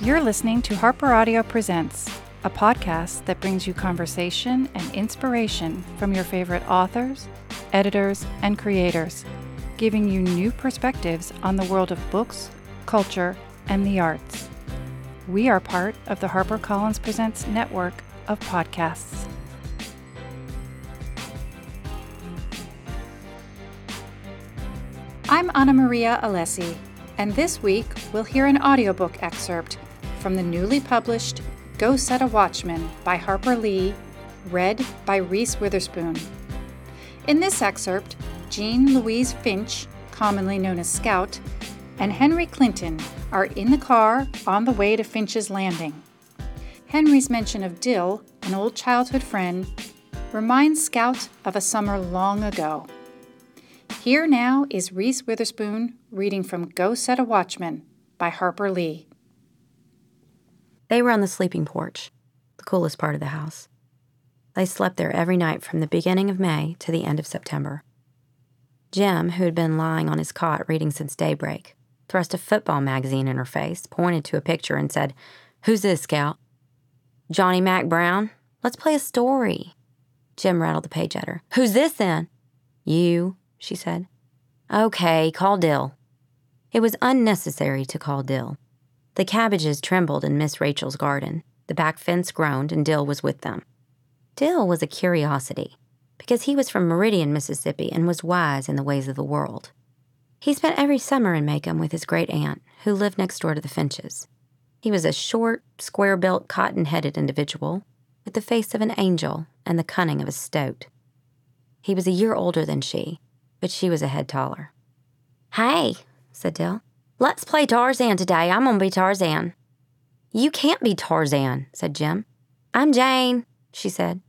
You're listening to Harper Audio Presents, a podcast that brings you conversation and inspiration from your favorite authors, editors, and creators, giving you new perspectives on the world of books, culture, and the arts. We are part of the HarperCollins Presents network of podcasts. I'm Ana Maria Allessi, and this week we'll hear an audiobook excerpt from the newly published Go Set a Watchman by Harper Lee, read by Reese Witherspoon. In this excerpt, Jean Louise Finch, commonly known as Scout, and Henry Clinton are in the car on the way to Finch's Landing. Henry's mention of Dill, an old childhood friend, reminds Scout of a summer long ago. Here now is Reese Witherspoon reading from Go Set a Watchman by Harper Lee. They were on the sleeping porch, the coolest part of the house. They slept there every night from the beginning of May to the end of September. Jem, who had been lying on his cot reading since daybreak, thrust a football magazine in her face, pointed to a picture, and said, Who's this, Scout? Johnny Mack Brown? Let's play a story. Jem rattled the page at her. Who's this then? You, she said. Okay, call Dill. It was unnecessary to call Dill. The cabbages trembled in Miss Rachel's garden. The back fence groaned, and Dill was with them. Dill was a curiosity, because he was from Meridian, Mississippi, and was wise in the ways of the world. He spent every summer in Maycomb with his great aunt, who lived next door to the Finches. He was a short, square built, cotton headed individual, with the face of an angel and the cunning of a stoat. He was a year older than she, but she was a head taller. Hey, said Dill. Let's play Tarzan today. I'm going to be Tarzan. You can't be Tarzan, said Jem. I'm Jane, she said.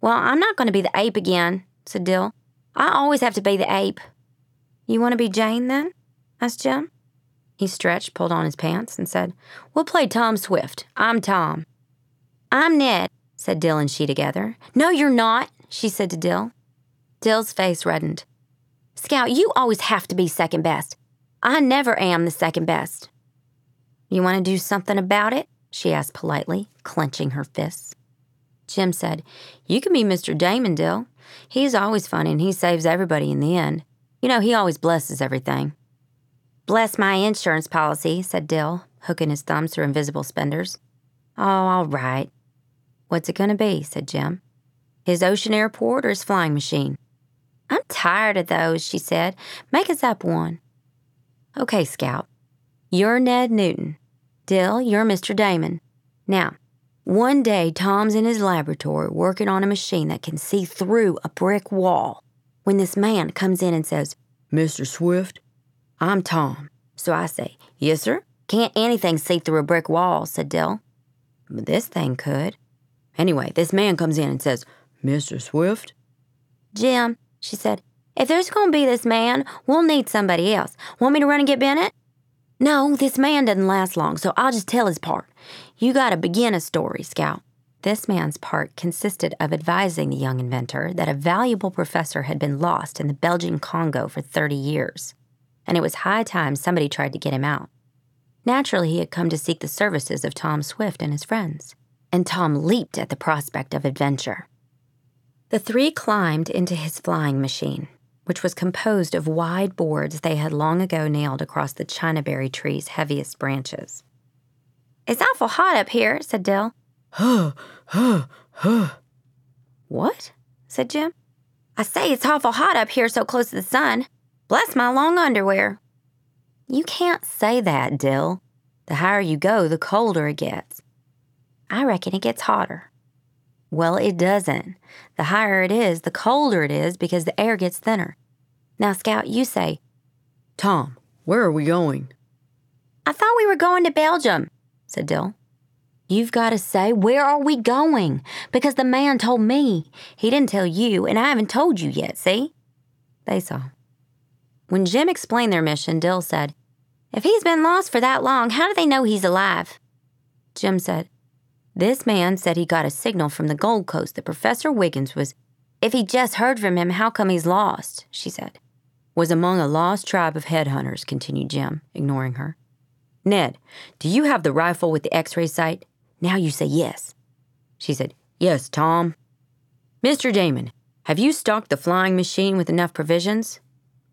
Well, I'm not going to be the ape again, said Dill. I always have to be the ape. You want to be Jane then? asked Jem. He stretched, pulled on his pants, and said, We'll play Tom Swift. I'm Tom. I'm Ned, said Dill and she together. No, you're not, she said to Dill. Dill's face reddened. Scout, you always have to be second best. I never am the second best. You want to do something about it? she asked politely, clenching her fists. Jem said, You can be Mr. Damon, Dill. He's always funny and he saves everybody in the end. You know, he always blesses everything. Bless my insurance policy, said Dill, hooking his thumbs through invisible spenders. Oh, all right. What's it going to be? said Jem. His ocean airport or his flying machine? I'm tired of those, she said. Make us up one. Okay, Scout. You're Ned Newton. Dill, you're Mr. Damon. Now, one day Tom's in his laboratory working on a machine that can see through a brick wall when this man comes in and says, Mr. Swift, I'm Tom. So I say, Yes, sir. Can't anything see through a brick wall, said Dill. But this thing could. Anyway, this man comes in and says, Mr. Swift? Jem, she said, if there's going to be this man, we'll need somebody else. Want me to run and get Bennett? No, this man doesn't last long, so I'll just tell his part. You got to begin a story, Scout. This man's part consisted of advising the young inventor that a valuable professor had been lost in the Belgian Congo for 30 years, and it was high time somebody tried to get him out. Naturally, he had come to seek the services of Tom Swift and his friends, and Tom leaped at the prospect of adventure. The three climbed into his flying machine, which was composed of wide boards they had long ago nailed across the chinaberry tree's heaviest branches. It's awful hot up here, said Dill. Huh, huh, huh. What? said Jem. I say it's awful hot up here so close to the sun. Bless my long underwear. You can't say that, Dill. The higher you go, the colder it gets. I reckon it gets hotter. Well, it doesn't. The higher it is, the colder it is because the air gets thinner. Now, Scout, you say, Tom, where are we going? I thought we were going to Belgium, said Dill. You've got to say, where are we going? Because the man told me. He didn't tell you, and I haven't told you yet, see? They saw. When Jem explained their mission, Dill said, If he's been lost for that long, how do they know he's alive? Jem said, this man said he got a signal from the Gold Coast that Professor Wiggins was. If he just heard from him, how come he's lost? she said. Was among a lost tribe of headhunters, continued Jem, ignoring her. Ned, do you have the rifle with the x ray sight? Now you say yes. She said, Yes, Tom. Mr. Damon, have you stocked the flying machine with enough provisions?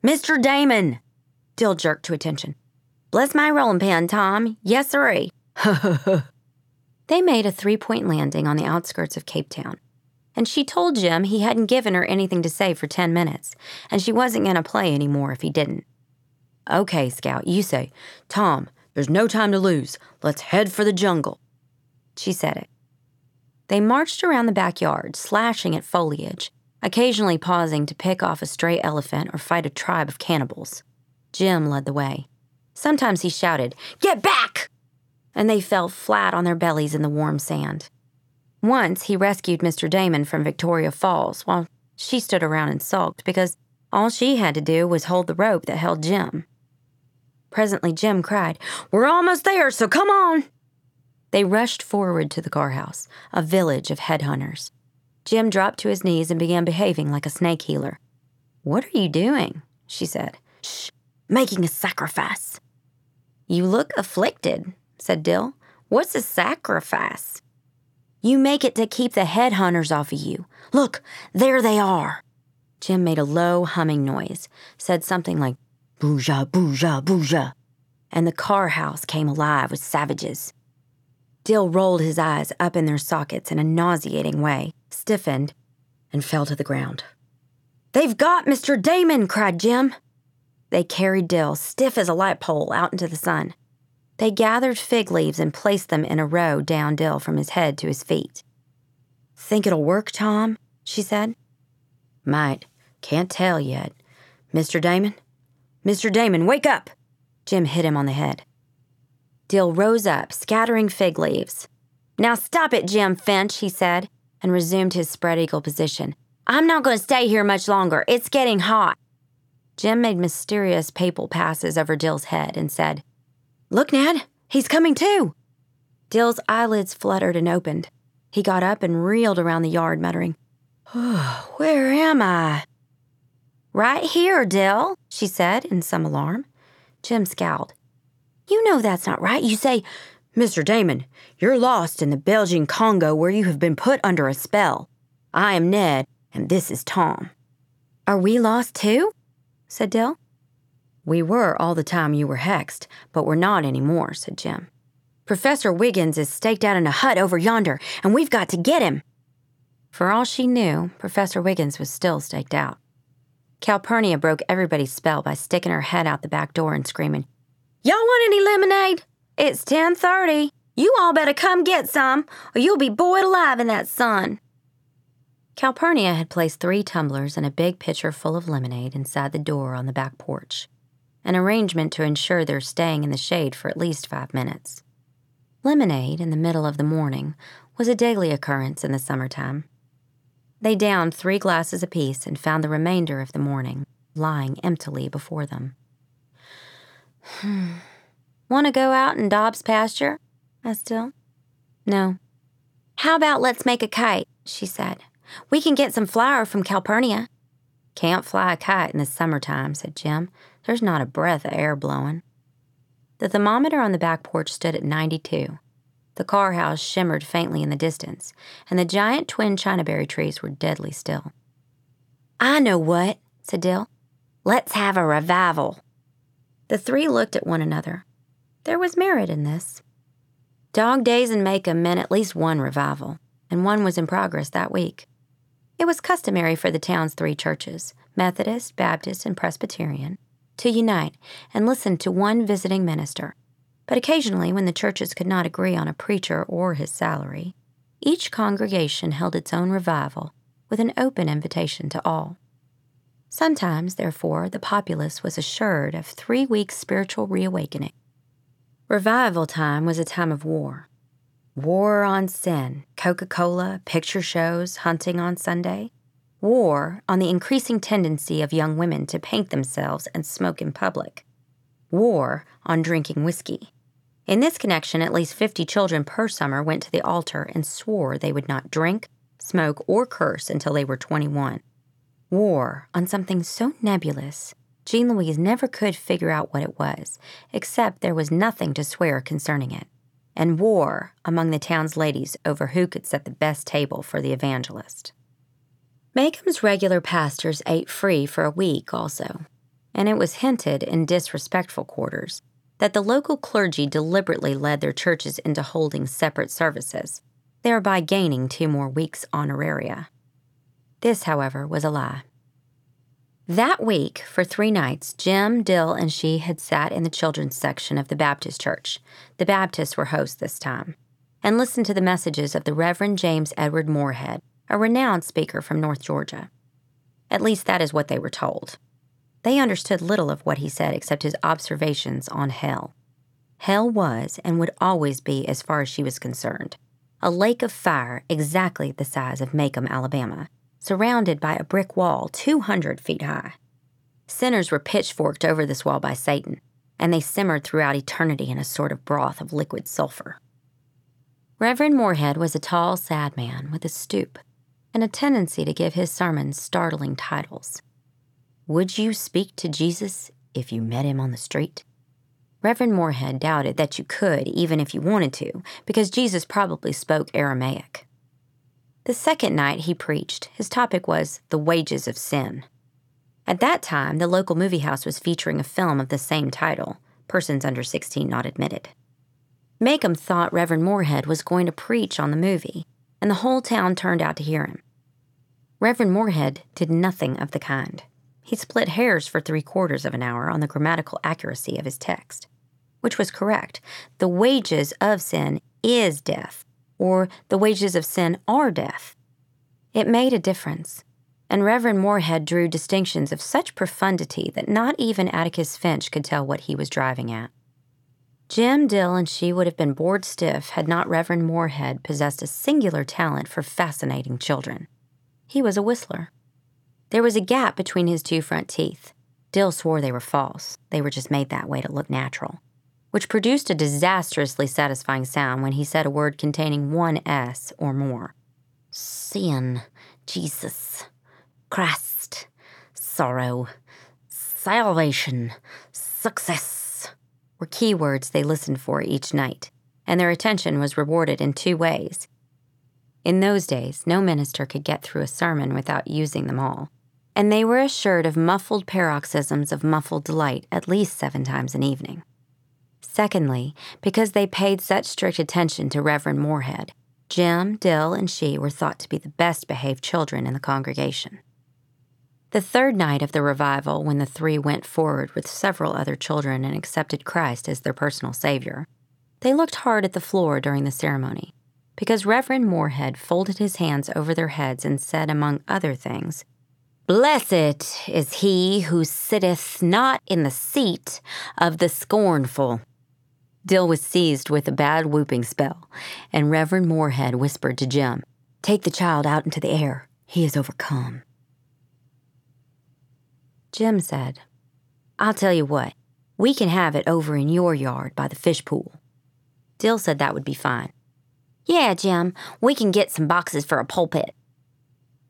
Mr. Damon! Dill jerked to attention. Bless my rolling pin, Tom. Yes, sirree. they made a three point landing on the outskirts of Cape Town. And she told Jem he hadn't given her anything to say for 10 minutes, and she wasn't going to play anymore if he didn't. Okay, Scout, you say, Tom, there's no time to lose. Let's head for the jungle. She said it. They marched around the backyard, slashing at foliage, occasionally pausing to pick off a stray elephant or fight a tribe of cannibals. Jem led the way. Sometimes he shouted, Get back! And they fell flat on their bellies in the warm sand. Once he rescued Mr. Damon from Victoria Falls while she stood around and sulked because all she had to do was hold the rope that held Jem. Presently, Jem cried, We're almost there, so come on! They rushed forward to the guardhouse, a village of headhunters. Jem dropped to his knees and began behaving like a snake healer. What are you doing? she said. Shh, making a sacrifice. You look afflicted, said Dill. What's a sacrifice? You make it to keep the headhunters off of you. Look, there they are. Jem made a low humming noise, said something like, Booja, booja, booja. And the car house came alive with savages. Dill rolled his eyes up in their sockets in a nauseating way, stiffened, and fell to the ground. They've got Mr. Damon, cried Jem. They carried Dill, stiff as a light pole, out into the sun. They gathered fig leaves and placed them in a row down Dill from his head to his feet. Think it'll work, Tom? she said. Might. Can't tell yet. Mr. Damon? Mr. Damon, wake up! Jem hit him on the head. Dill rose up, scattering fig leaves. Now stop it, Jem Finch, he said, and resumed his spread eagle position. I'm not going to stay here much longer. It's getting hot. Jem made mysterious papal passes over Dill's head and said, Look, Ned, he's coming too. Dill's eyelids fluttered and opened. He got up and reeled around the yard, muttering, oh, Where am I? Right here, Dill, she said in some alarm. Jem scowled. You know that's not right. You say, Mr. Damon, you're lost in the Belgian Congo where you have been put under a spell. I am Ned, and this is Tom. Are we lost too? said Dill. We were all the time you were hexed, but we're not anymore, said Jem. Professor Wiggins is staked out in a hut over yonder, and we've got to get him. For all she knew, Professor Wiggins was still staked out. Calpurnia broke everybody's spell by sticking her head out the back door and screaming, Y'all want any lemonade? It's 10:30. You all better come get some, or you'll be boiled alive in that sun. Calpurnia had placed three tumblers and a big pitcher full of lemonade inside the door on the back porch an arrangement to ensure their staying in the shade for at least five minutes. Lemonade in the middle of the morning was a daily occurrence in the summertime. They downed three glasses apiece and found the remainder of the morning lying emptily before them. Want to go out in Dobbs' pasture? asked Dill. No. How about let's make a kite? she said. We can get some flour from Calpurnia. Can't fly a kite in the summertime, said Jem. There's not a breath of air blowing. The thermometer on the back porch stood at 92. The car house shimmered faintly in the distance, and the giant twin chinaberry trees were deadly still. I know what, said Dill. Let's have a revival. The three looked at one another. There was merit in this. Dog days in Maycomb meant at least one revival, and one was in progress that week. It was customary for the town's three churches Methodist, Baptist, and Presbyterian to unite and listen to one visiting minister. But occasionally, when the churches could not agree on a preacher or his salary, each congregation held its own revival with an open invitation to all. Sometimes, therefore, the populace was assured of three weeks' spiritual reawakening. Revival time was a time of war. War on sin, Coca Cola, picture shows, hunting on Sunday, War on the increasing tendency of young women to paint themselves and smoke in public. War on drinking whiskey. In this connection, at least 50 children per summer went to the altar and swore they would not drink, smoke, or curse until they were 21. War on something so nebulous Jean Louise never could figure out what it was, except there was nothing to swear concerning it, and war among the town's ladies over who could set the best table for the evangelist. Maycomb's regular pastors ate free for a week also, and it was hinted in disrespectful quarters that the local clergy deliberately led their churches into holding separate services, thereby gaining two more weeks' honoraria. This, however, was a lie. That week, for three nights, Jem, Dill, and she had sat in the children's section of the Baptist church. The Baptists were hosts this time, and listened to the messages of the Reverend James Edward Moorhead, a renowned speaker from North Georgia. At least that is what they were told. They understood little of what he said except his observations on hell. Hell was and would always be, as far as she was concerned, a lake of fire exactly the size of Maycomb, Alabama, surrounded by a brick wall 200 feet high. Sinners were pitchforked over this wall by Satan, and they simmered throughout eternity in a sort of broth of liquid sulfur. Reverend Moorhead was a tall, sad man with a stoop and a tendency to give his sermons startling titles. Would you speak to Jesus if you met him on the street? Reverend Moorhead doubted that you could, even if you wanted to, because Jesus probably spoke Aramaic. The second night he preached, his topic was the wages of sin. At that time, the local movie house was featuring a film of the same title, Persons Under 16 Not Admitted. Maycomb thought Reverend Moorhead was going to preach on the movie, and the whole town turned out to hear him. Reverend Moorhead did nothing of the kind. He split hairs for three quarters of an hour on the grammatical accuracy of his text, which was correct. The wages of sin is death, or the wages of sin are death. It made a difference, and Reverend Moorhead drew distinctions of such profundity that not even Atticus Finch could tell what he was driving at. Jem, Dill, and she would have been bored stiff had not Reverend Moorhead possessed a singular talent for fascinating children. He was a whistler. There was a gap between his two front teeth. Dill swore they were false, they were just made that way to look natural which produced a disastrously satisfying sound when he said a word containing one S or more. Sin, Jesus, Christ, sorrow, salvation, success were keywords they listened for each night, and their attention was rewarded in two ways. In those days, no minister could get through a sermon without using them all, and they were assured of muffled paroxysms of muffled delight at least seven times an evening. Secondly, because they paid such strict attention to Reverend Moorhead, Jem, Dill, and she were thought to be the best behaved children in the congregation. The third night of the revival, when the three went forward with several other children and accepted Christ as their personal Savior, they looked hard at the floor during the ceremony, because Reverend Moorhead folded his hands over their heads and said, among other things, Blessed is he who sitteth not in the seat of the scornful. Dill was seized with a bad whooping spell, and Reverend Moorhead whispered to Jem, Take the child out into the air. He is overcome. Jem said, I'll tell you what, we can have it over in your yard by the fish pool. Dill said that would be fine. Yeah, Jem, we can get some boxes for a pulpit.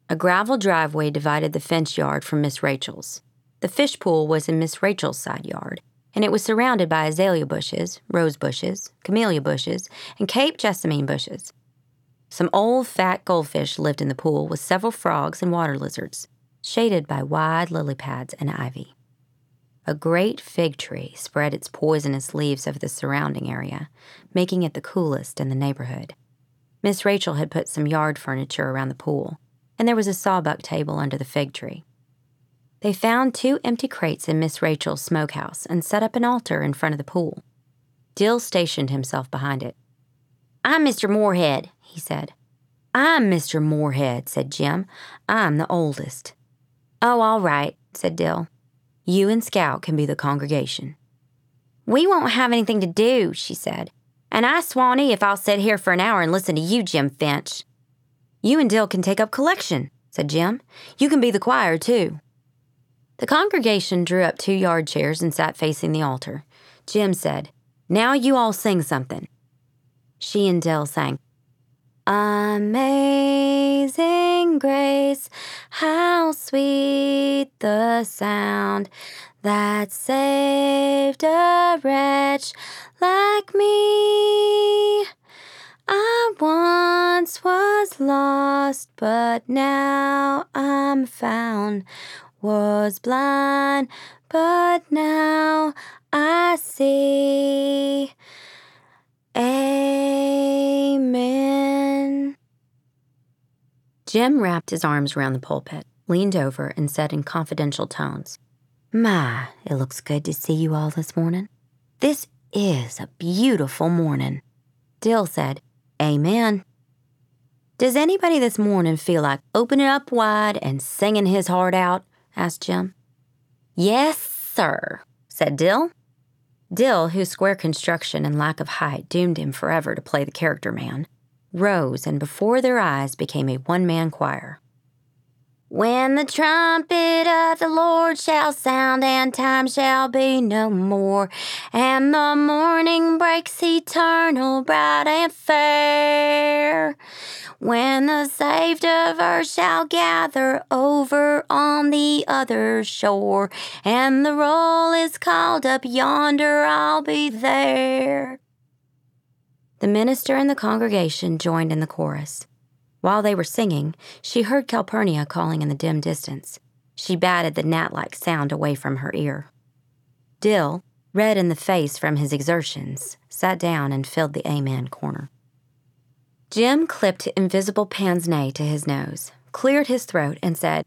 A gravel driveway divided the fence yard from Miss Rachel's. The fish pool was in Miss Rachel's side yard, and it was surrounded by azalea bushes, rose bushes, camellia bushes, and Cape jessamine bushes. Some old fat goldfish lived in the pool with several frogs and water lizards, shaded by wide lily pads and ivy. A great fig tree spread its poisonous leaves over the surrounding area, making it the coolest in the neighborhood. Miss Rachel had put some yard furniture around the pool, and there was a sawbuck table under the fig tree. They found two empty crates in Miss Rachel's smokehouse and set up an altar in front of the pool. Dill stationed himself behind it. I'm Mr. Moorhead, he said. I'm Mr. Moorhead, said Jem. I'm the oldest. Oh, all right, said Dill. You and Scout can be the congregation. We won't have anything to do, she said. And I swanee if I'll sit here for an hour and listen to you, Jem Finch. You and Dill can take up collection, said Jem. You can be the choir, too. The congregation drew up two yard chairs and sat facing the altar. Jem said, Now you all sing something. She and Dill sang, Amazing grace, how sweet the sound that saved a wretch like me. I once was lost, but now I'm found. Was blind, but now I see. Amen. Jem wrapped his arms around the pulpit, leaned over, and said in confidential tones, My, it looks good to see you all this morning. This is a beautiful morning. Dill said, Amen. Does anybody this morning feel like opening up wide and singing his heart out? Asked Jem. Yes, sir, said Dill. Dill, whose square construction and lack of height doomed him forever to play the character man, rose and before their eyes became a one man choir. When the trumpet of the Lord shall sound, and time shall be no more, and the morning breaks eternal, bright and fair. When the saved of earth shall gather over on the other shore, and the roll is called up yonder, I'll be there. The minister and the congregation joined in the chorus. While they were singing, she heard Calpurnia calling in the dim distance. She batted the gnat like sound away from her ear. Dill, red in the face from his exertions, sat down and filled the Amen corner. Jem clipped invisible pince nez to his nose, cleared his throat, and said,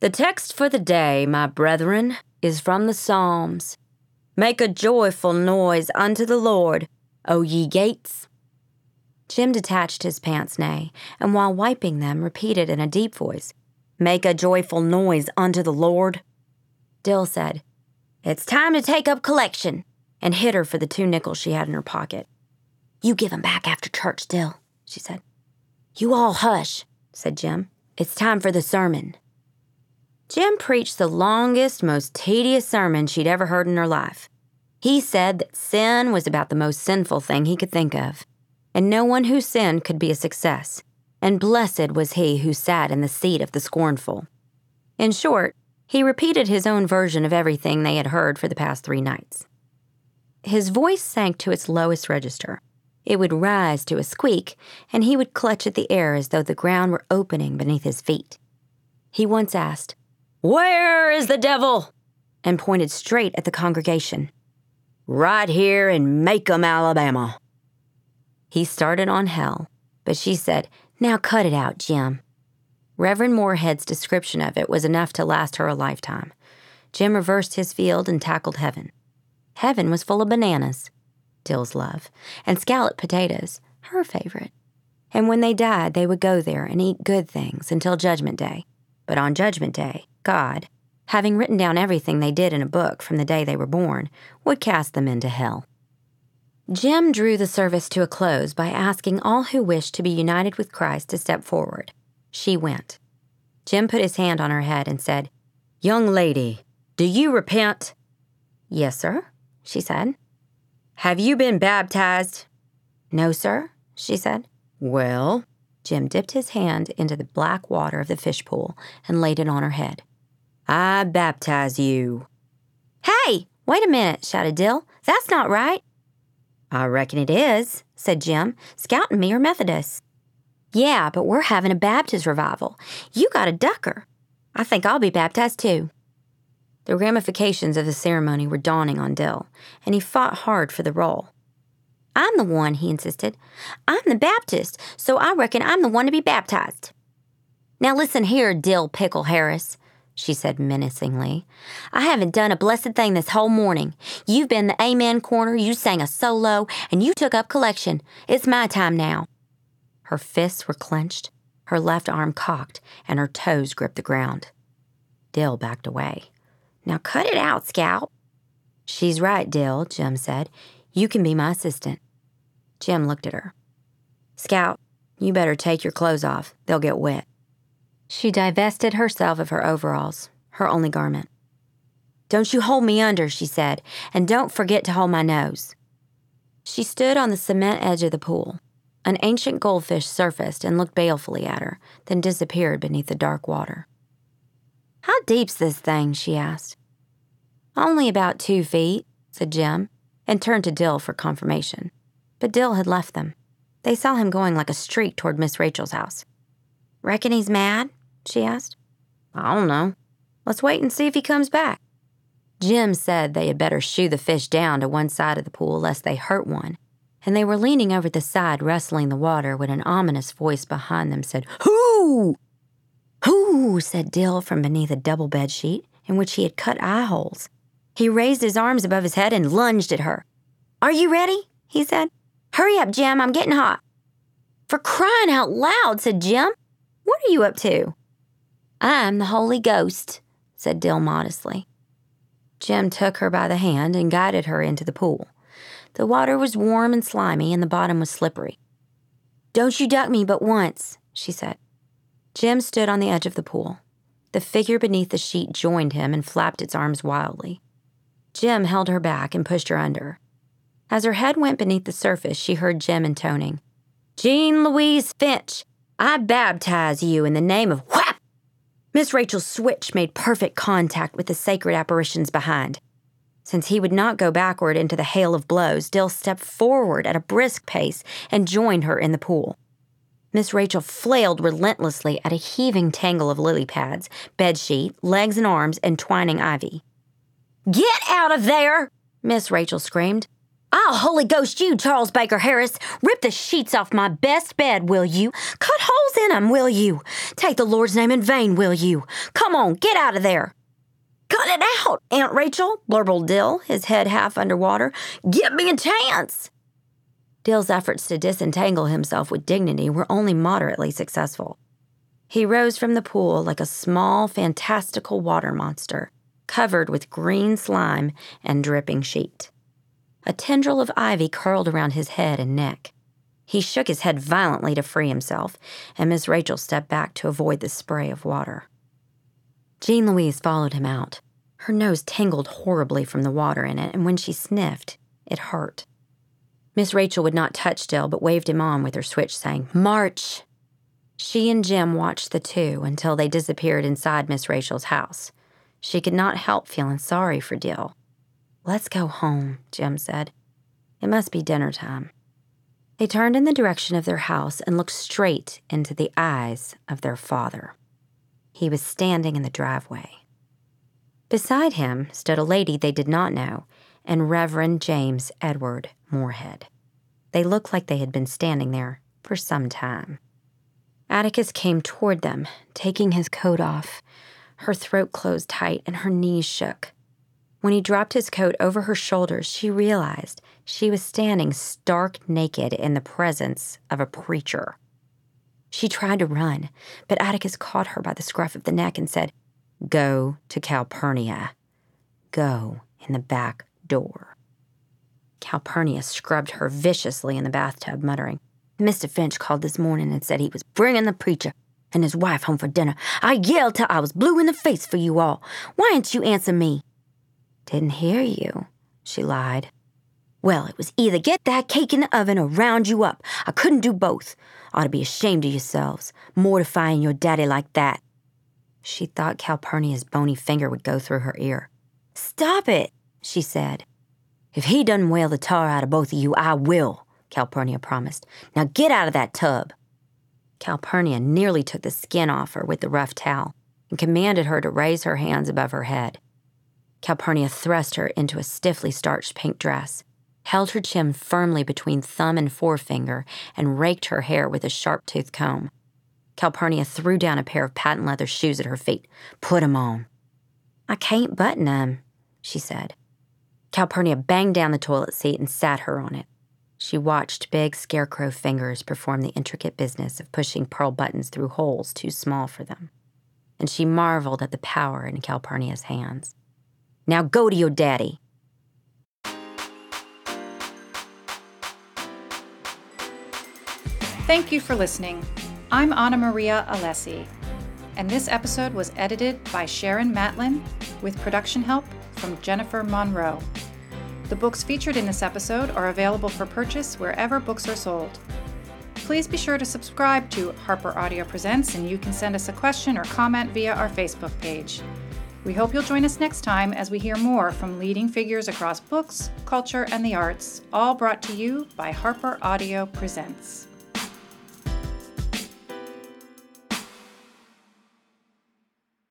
The text for the day, my brethren, is from the Psalms. Make a joyful noise unto the Lord, O ye gates, Jem detached his pince nez, and while wiping them, repeated in a deep voice, Make a joyful noise unto the Lord. Dill said, It's time to take up collection, and hit her for the two nickels she had in her pocket. You give 'em back after church, Dill, she said. You all hush, said Jem. It's time for the sermon. Jem preached the longest, most tedious sermon she'd ever heard in her life. He said that sin was about the most sinful thing he could think of and no one who sinned could be a success, and blessed was he who sat in the seat of the scornful. In short, he repeated his own version of everything they had heard for the past three nights. His voice sank to its lowest register. It would rise to a squeak, and he would clutch at the air as though the ground were opening beneath his feet. He once asked, Where is the devil? and pointed straight at the congregation. Right here in Maycomb, Alabama. He started on hell, but she said, Now cut it out, Jem. Reverend Moorhead's description of it was enough to last her a lifetime. Jem reversed his field and tackled heaven. Heaven was full of bananas, Dill's love, and scalloped potatoes, her favorite. And when they died, they would go there and eat good things until Judgment Day. But on Judgment Day, God, having written down everything they did in a book from the day they were born, would cast them into hell. Jem drew the service to a close by asking all who wished to be united with Christ to step forward. She went. Jem put his hand on her head and said, Young lady, do you repent? Yes, sir, she said. Have you been baptized? No, sir, she said. Well, Jem dipped his hand into the black water of the fish pool and laid it on her head. I baptize you. Hey, wait a minute, shouted Dill. That's not right. I reckon it is, said Jem. Scout and me are Methodists. Yeah, but we're having a Baptist revival. You got a ducker. I think I'll be baptized too. The ramifications of the ceremony were dawning on Dill, and he fought hard for the role. I'm the one, he insisted. I'm the Baptist, so I reckon I'm the one to be baptized. Now listen here, Dill Pickle Harris she said menacingly. I haven't done a blessed thing this whole morning. You've been the Amen corner, you sang a solo, and you took up collection. It's my time now. Her fists were clenched, her left arm cocked, and her toes gripped the ground. Dill backed away. Now cut it out, Scout. She's right, Dill, Jem said. You can be my assistant. Jem looked at her. Scout, you better take your clothes off. They'll get wet. She divested herself of her overalls, her only garment. Don't you hold me under, she said, and don't forget to hold my nose. She stood on the cement edge of the pool. An ancient goldfish surfaced and looked balefully at her, then disappeared beneath the dark water. How deep's this thing? she asked. Only about two feet, said Jem, and turned to Dill for confirmation. But Dill had left them. They saw him going like a streak toward Miss Rachel's house. Reckon he's mad? She asked. I don't know. Let's wait and see if he comes back. Jem said they had better shoo the fish down to one side of the pool lest they hurt one, and they were leaning over the side wrestling the water when an ominous voice behind them said, Who? Who? said Dill from beneath a double bed sheet in which he had cut eye holes. He raised his arms above his head and lunged at her. Are you ready? he said. Hurry up, Jem, I'm getting hot. For crying out loud, said Jem. What are you up to? I'm the Holy Ghost, said Dill modestly. Jem took her by the hand and guided her into the pool. The water was warm and slimy, and the bottom was slippery. Don't you duck me but once, she said. Jem stood on the edge of the pool. The figure beneath the sheet joined him and flapped its arms wildly. Jem held her back and pushed her under. As her head went beneath the surface, she heard Jem intoning, Jean Louise Finch, I baptize you in the name of! Miss Rachel's switch made perfect contact with the sacred apparitions behind. Since he would not go backward into the hail of blows, Dill stepped forward at a brisk pace and joined her in the pool. Miss Rachel flailed relentlessly at a heaving tangle of lily pads, bedsheet, legs and arms, and twining ivy. Get out of there! Miss Rachel screamed. I'll Holy Ghost you, Charles Baker Harris. Rip the sheets off my best bed, will you? Cut holes in 'em, will you? Take the Lord's name in vain, will you? Come on, get out of there. Cut it out, Aunt Rachel, blurbled Dill, his head half underwater. Give me a chance. Dill's efforts to disentangle himself with dignity were only moderately successful. He rose from the pool like a small, fantastical water monster, covered with green slime and dripping sheet. A tendril of ivy curled around his head and neck. He shook his head violently to free himself, and Miss Rachel stepped back to avoid the spray of water. Jean Louise followed him out. Her nose tingled horribly from the water in it, and when she sniffed, it hurt. Miss Rachel would not touch Dill, but waved him on with her switch, saying, March! She and Jem watched the two until they disappeared inside Miss Rachel's house. She could not help feeling sorry for Dill. Let's go home, Jem said. It must be dinner time. They turned in the direction of their house and looked straight into the eyes of their father. He was standing in the driveway. Beside him stood a lady they did not know and Reverend James Edward Moorhead. They looked like they had been standing there for some time. Atticus came toward them, taking his coat off. Her throat closed tight and her knees shook. When he dropped his coat over her shoulders, she realized she was standing stark naked in the presence of a preacher. She tried to run, but Atticus caught her by the scruff of the neck and said, Go to Calpurnia. Go in the back door. Calpurnia scrubbed her viciously in the bathtub, muttering, Mr. Finch called this morning and said he was bringing the preacher and his wife home for dinner. I yelled till I was blue in the face for you all. Why didn't you answer me? Didn't hear you, she lied. Well, it was either get that cake in the oven or round you up. I couldn't do both. Ought to be ashamed of yourselves, mortifying your daddy like that. She thought Calpurnia's bony finger would go through her ear. Stop it, she said. If he doesn't whale the tar out of both of you, I will, Calpurnia promised. Now get out of that tub. Calpurnia nearly took the skin off her with the rough towel and commanded her to raise her hands above her head. Calpurnia thrust her into a stiffly starched pink dress, held her chin firmly between thumb and forefinger, and raked her hair with a sharp toothed comb. Calpurnia threw down a pair of patent leather shoes at her feet. Put 'em on. I can't button 'em, she said. Calpurnia banged down the toilet seat and sat her on it. She watched big scarecrow fingers perform the intricate business of pushing pearl buttons through holes too small for them. And she marveled at the power in Calpurnia's hands. Now go to your daddy. Thank you for listening. I'm Ana Maria Allessi, and this episode was edited by Sharon Matlin with production help from Jennifer Monroe. The books featured in this episode are available for purchase wherever books are sold. please be sure to subscribe to Harper Audio Presents, and you can send us a question or comment via our Facebook page. We hope you'll join us next time as we hear more from leading figures across books, culture, and the arts, all brought to you by Harper Audio Presents.